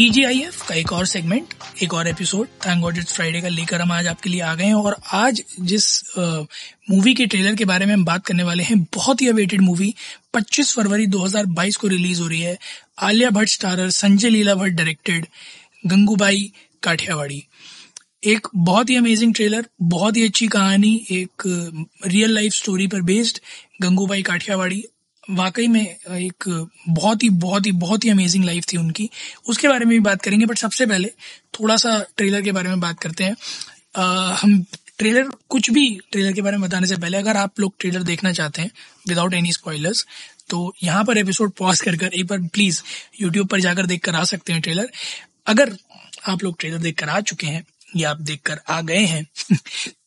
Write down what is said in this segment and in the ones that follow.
TGIF का एक और सेगमेंट, एक और episode thank God it's Friday का लेकर हम आज आपके लिए आ गए हैं। और आज जिस मूवी के ट्रेलर के बारे में हम बात करने वाले हैं, बहुत ही अवेटेड मूवी 25 फरवरी 2022 को रिलीज़ हो रही है। Alia Bhatt starrer Sanjay Leela Bhatt directed Gangubai Kathiawadi. एक बहुत ही अमेजिंग ट्रेलर बहुत ही अच्छी कहानी, एक रियल लाइफ स्टोरी पर बेस्ड गंगूबाई काठियावाड़ी। वाकई में एक बहुत ही बहुत ही बहुत ही अमेजिंग लाइफ थी उनकी। उसके बारे में भी बात करेंगे बट सबसे पहले थोड़ा सा ट्रेलर के बारे में बात करते हैं। आ, हम ट्रेलर कुछ भी ट्रेलर के बारे में बताने से पहले अगर आप लोग ट्रेलर देखना चाहते हैं विदाउट एनी स्पॉयलर्स तो यहाँ पर एपिसोड पॉज कर कर एक बार प्लीज़ यूट्यूब पर जाकर देख कर आ सकते हैं ट्रेलर अगर आप लोग ट्रेलर देख कर आ चुके हैं या आप देख कर आ गए हैं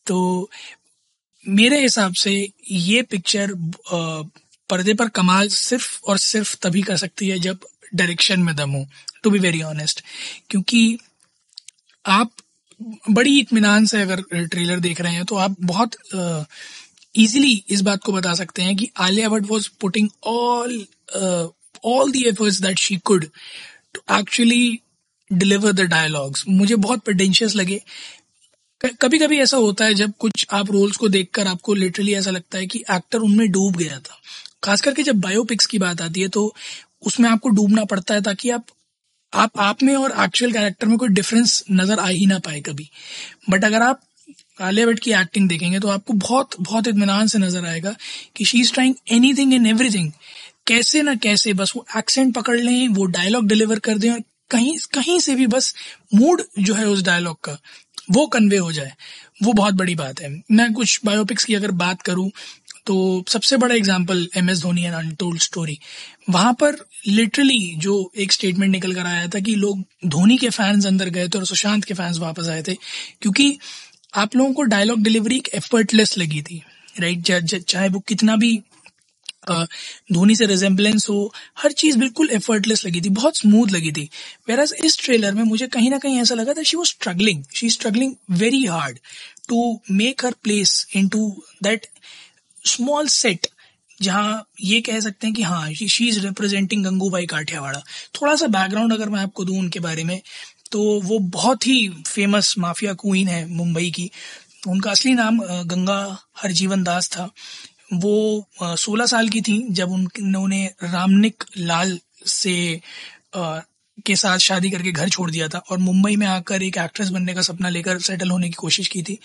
तो मेरे हिसाब से ये पिक्चर पर्दे पर कमाल सिर्फ़ और सिर्फ़ तभी कर सकती है जब डायरेक्शन में दम हो टू बी वेरी ऑनेस्ट क्योंकि आप बड़ी इतमान से अगर ट्रेलर देख रहे हैं तो आप बहुत इजीली uh, इस बात को बता सकते हैं कि Alia Bhatt was putting all all the efforts that she could to actually deliver the dialogues मुझे बहुत पेटेंशियस लगे। कभी कभी ऐसा होता है जब कुछ आप रोल्स को देखकर आपको लिटरली ऐसा लगता है कि एक्टर उनमें डूब गया था। खास करके जब बायोपिक्स की बात आती है तो उसमें आपको डूबना पड़ता है ताकि आप आप आप में और एक्चुअल कैरेक्टर में कोई डिफरेंस नज़र आ ही ना पाए कभी। बट अगर आप आलिया भट्ट की एक्टिंग देखेंगे तो आपको बहुत बहुत इतमान से नज़र आएगा कि she is trying anything in everything कैसे ना कैसे बस वो एक्सेंट पकड़ लें, वो डायलॉग डिलीवर कर दें और कहीं कहीं से भी बस मूड जो है उस डायलॉग का, वो कन्वे हो जाए। वो बहुत बड़ी बात है। मैं कुछ बायोपिक्स की अगर बात करूँ तो सबसे बड़ा example M S Dhoni and untold story वहाँ पर लिटरली जो एक स्टेटमेंट निकल कर आया था कि लोग धोनी के फैंस अंदर गए थे और सुशांत के फैंस वापस आए थे, क्योंकि आप लोगों को डायलॉग डिलीवरी एक एफर्टलेस लगी थी राइट चाहे वो कितना भी धोनी से रिजेम्बलेंस हो, हर चीज़ बिल्कुल एफर्टलेस लगी थी, बहुत स्मूथ लगी थी। वेराज इस ट्रेलर में मुझे कहीं ना कहीं ऐसा लगा था she was struggling she struggling very hard to make her place into that small set जहाँ ये कह सकते हैं कि हाँ she is representing Gangubai Kathiawada. थोड़ा सा बैकग्राउंड अगर मैं आपको दूँ उनके बारे में तो वो बहुत ही फ़ेमस माफिया क्वीन है मुंबई की। उनका असली नाम गंगा हरजीवन दास था। वो सोलह साल की थी जब उन्होंने रामनिक लाल से के साथ शादी करके घर छोड़ दिया था और मुंबई में आकर एक एक्ट्रेस बनने का सपना लेकर सेटल होने की कोशिश की थी।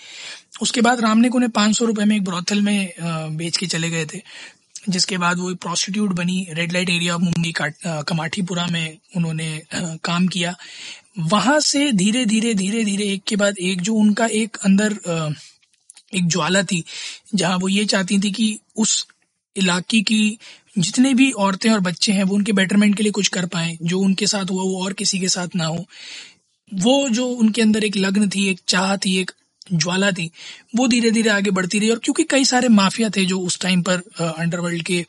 उसके बाद रामनिक उन्हें पाँच सौ रुपये में एक ब्रॉथल में बेच के चले गए थे, जिसके बाद वो प्रोस्टिट्यूट बनी red light area of Mumbai Kamathipura में उन्होंने काम किया। वहाँ से धीरे धीरे धीरे धीरे एक के बाद एक जो उनका एक अंदर एक ज्वाला थी, जहाँ वो ये चाहती थी कि उस इलाके की जितने भी औरतें और बच्चे हैं, वो उनके बेटरमेंट के लिए कुछ कर पाए। जो उनके साथ हुआ, वो और किसी के साथ ना हो। वो जो उनके अंदर एक लग्न थी, एक चाह थी, एक ज्वाला थी, वो धीरे धीरे आगे बढ़ती रही। और क्योंकि कई सारे माफिया थे जो उस टाइम पर अंडरवर्ल्ड के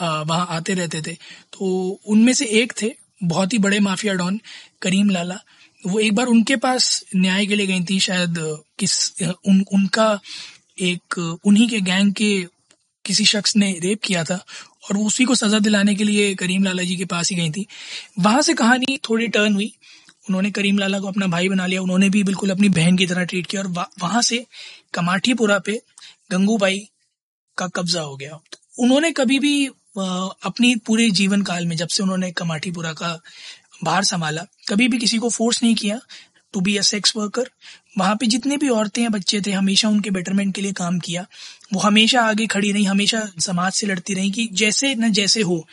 वहाँ आते रहते थे तो उनमें से एक थे, बहुत ही बड़े माफिया डॉन, करीम लाला। वो एक बार उनके पास न्याय के लिए गई थी, शायद किस उन, उनका एक, उन्हीं के गैंग के किसी शख्स ने रेप किया था और उसी को सजा दिलाने के लिए करीम लाला जी के पास ही गई थी। वहाँ से कहानी थोड़ी टर्न हुई। उन्होंने करीम लाला को अपना भाई बना लिया। उन्होंने भी बिल्कुल अपनी बहन की तरह ट्रीट किया और वहाँ से कमाठीपुरा पे गंगूबाई का कब्जा हो गया। उन्होंने कभी भी अपनी पूरे जीवन काल में जब से उन्होंने कमाठीपुरा का भार संभाला, कभी भी किसी को फोर्स नहीं किया। To be a sex worker वहाँ पे जितने भी औरतें हैं बच्चे थे हमेशा उनके बेटरमेंट के लिए काम किया। वो हमेशा आगे खड़ी रही हमेशा समाज से लड़ती रही कि जैसे न जैसे हो।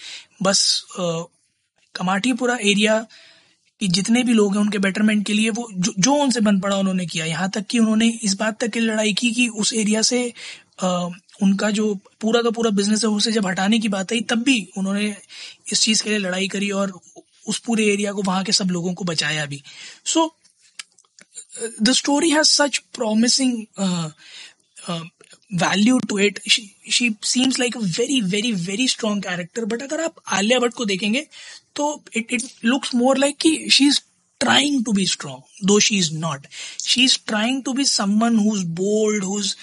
बस कमाटीपुरा एरिया कि जितने भी लोग हैं उनके बेटरमेंट के लिए वो जो, जो उनसे बन पड़ा उन्होंने किया। यहाँ तक कि उन्होंने इस बात तक की लड़ाई की कि उस एरिया से आ, उनका जो पूरा का पूरा बिज़नेस है उसे जब हटाने की बात आई तब भी उन्होंने इस चीज़ के लिए लड़ाई करी और उस पूरे एरिया को वहाँ के सब लोगों को बचाया भी। सो the story has such promising uh, uh, value to it she she seems like a very very very strong character but अगर आप आलिया भट्ट को देखेंगे तो it it looks more like कि she is trying to be strong though she is not she is trying to be someone who's bold who's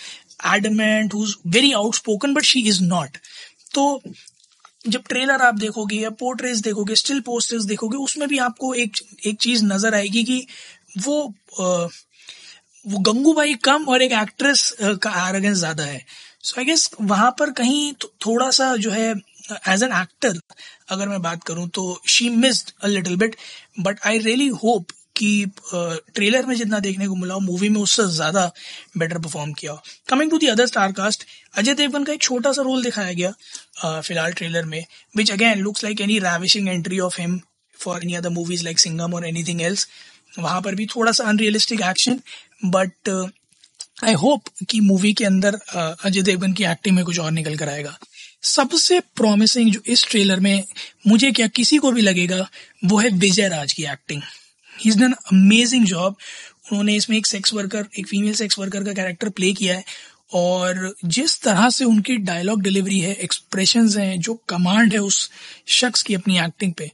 adamant who's very outspoken but she is not तो जब trailer आप देखोगे या portrays देखोगे still posters देखोगे उसमें भी आपको एक एक चीज़ नज़र आएगी कि वो आ, वो गंगूबाई कम और एक एक्ट्रेस का एरोगेंस ज़्यादा है। सो आई गेस वहाँ पर कहीं थोड़ा सा जो है एज एन एक्टर अगर मैं बात करूँ तो she missed a little bit but I really hope कि ट्रेलर में जितना देखने को मिला मूवी में उससे ज़्यादा बेटर परफॉर्म किया coming to the other star cast Ajay Devgn का एक छोटा सा रोल दिखाया गया फ़िलहाल ट्रेलर में which again looks like any ravishing entry of him for any other movies like Singham और एनीथिंग एल्स वहाँ पर भी थोड़ा सा unrealistic action but I hope कि मूवी के अंदर अजय देवगन की एक्टिंग में कुछ और निकल कर आएगा। सबसे प्रॉमिसिंग जो इस ट्रेलर में मुझे क्या किसी को भी लगेगा, वो है विजय राज की acting is done amazing job उन्होंने इसमें एक सेक्स वर्कर एक फीमेल सेक्स वर्कर का कैरेक्टर प्ले किया है। और जिस तरह से उनकी डायलॉग डिलीवरी है एक्सप्रेशन हैं, जो कमांड है उस शख्स की अपनी एक्टिंग पे,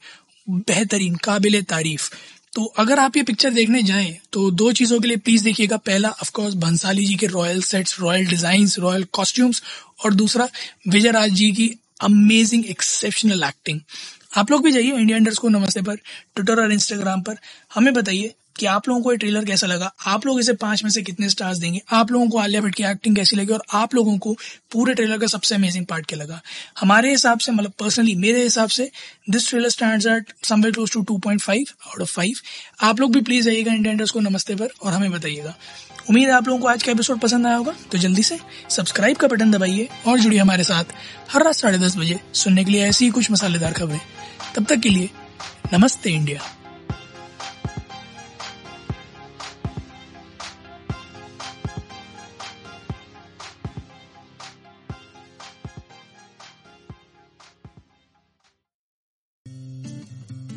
बेहतरीन काबिल तारीफ़ तो अगर आप ये पिक्चर देखने जाए तो दो चीज़ों के लिए प्लीज़ देखिएगा। पहला ऑफकोर्स भंसाली जी के royal sets royal design royal costumes और दूसरा विजय राज जी की अमेजिंग एक्सेप्शनल एक्टिंग आप लोग भी जाइए इंडिया इंडर्स को नमस्ते पर ट्विटर और इंस्टाग्राम पर। हमें बताइए कि आप लोगों को ये ट्रेलर कैसा लगा? आप लोग इसे पाँच में से कितने स्टार्स देंगे? आप लोगों को आलिया भट्ट की एक्टिंग कैसी लगी? और आप लोगों को पूरे ट्रेलर का सबसे अमेजिंग पार्ट क्या लगा? हमारे हिसाब से मतलब पर्सनली मेरे हिसाब से this trailer stand somewhere close to two point five out of five आप लोग भी प्लीज़ आइएगा इंडिया को नमस्ते पर और हमें बताइएगा। उम्मीद है आप लोगों को आज का एपिसोड पसंद आया होगा तो जल्दी से सब्सक्राइब का बटन दबाइए और जुड़िए हमारे साथ हर रात साढ़े दस बजे सुनने के लिए ऐसी ही कुछ मसालेदार खबरें। तब तक के लिए नमस्ते इंडिया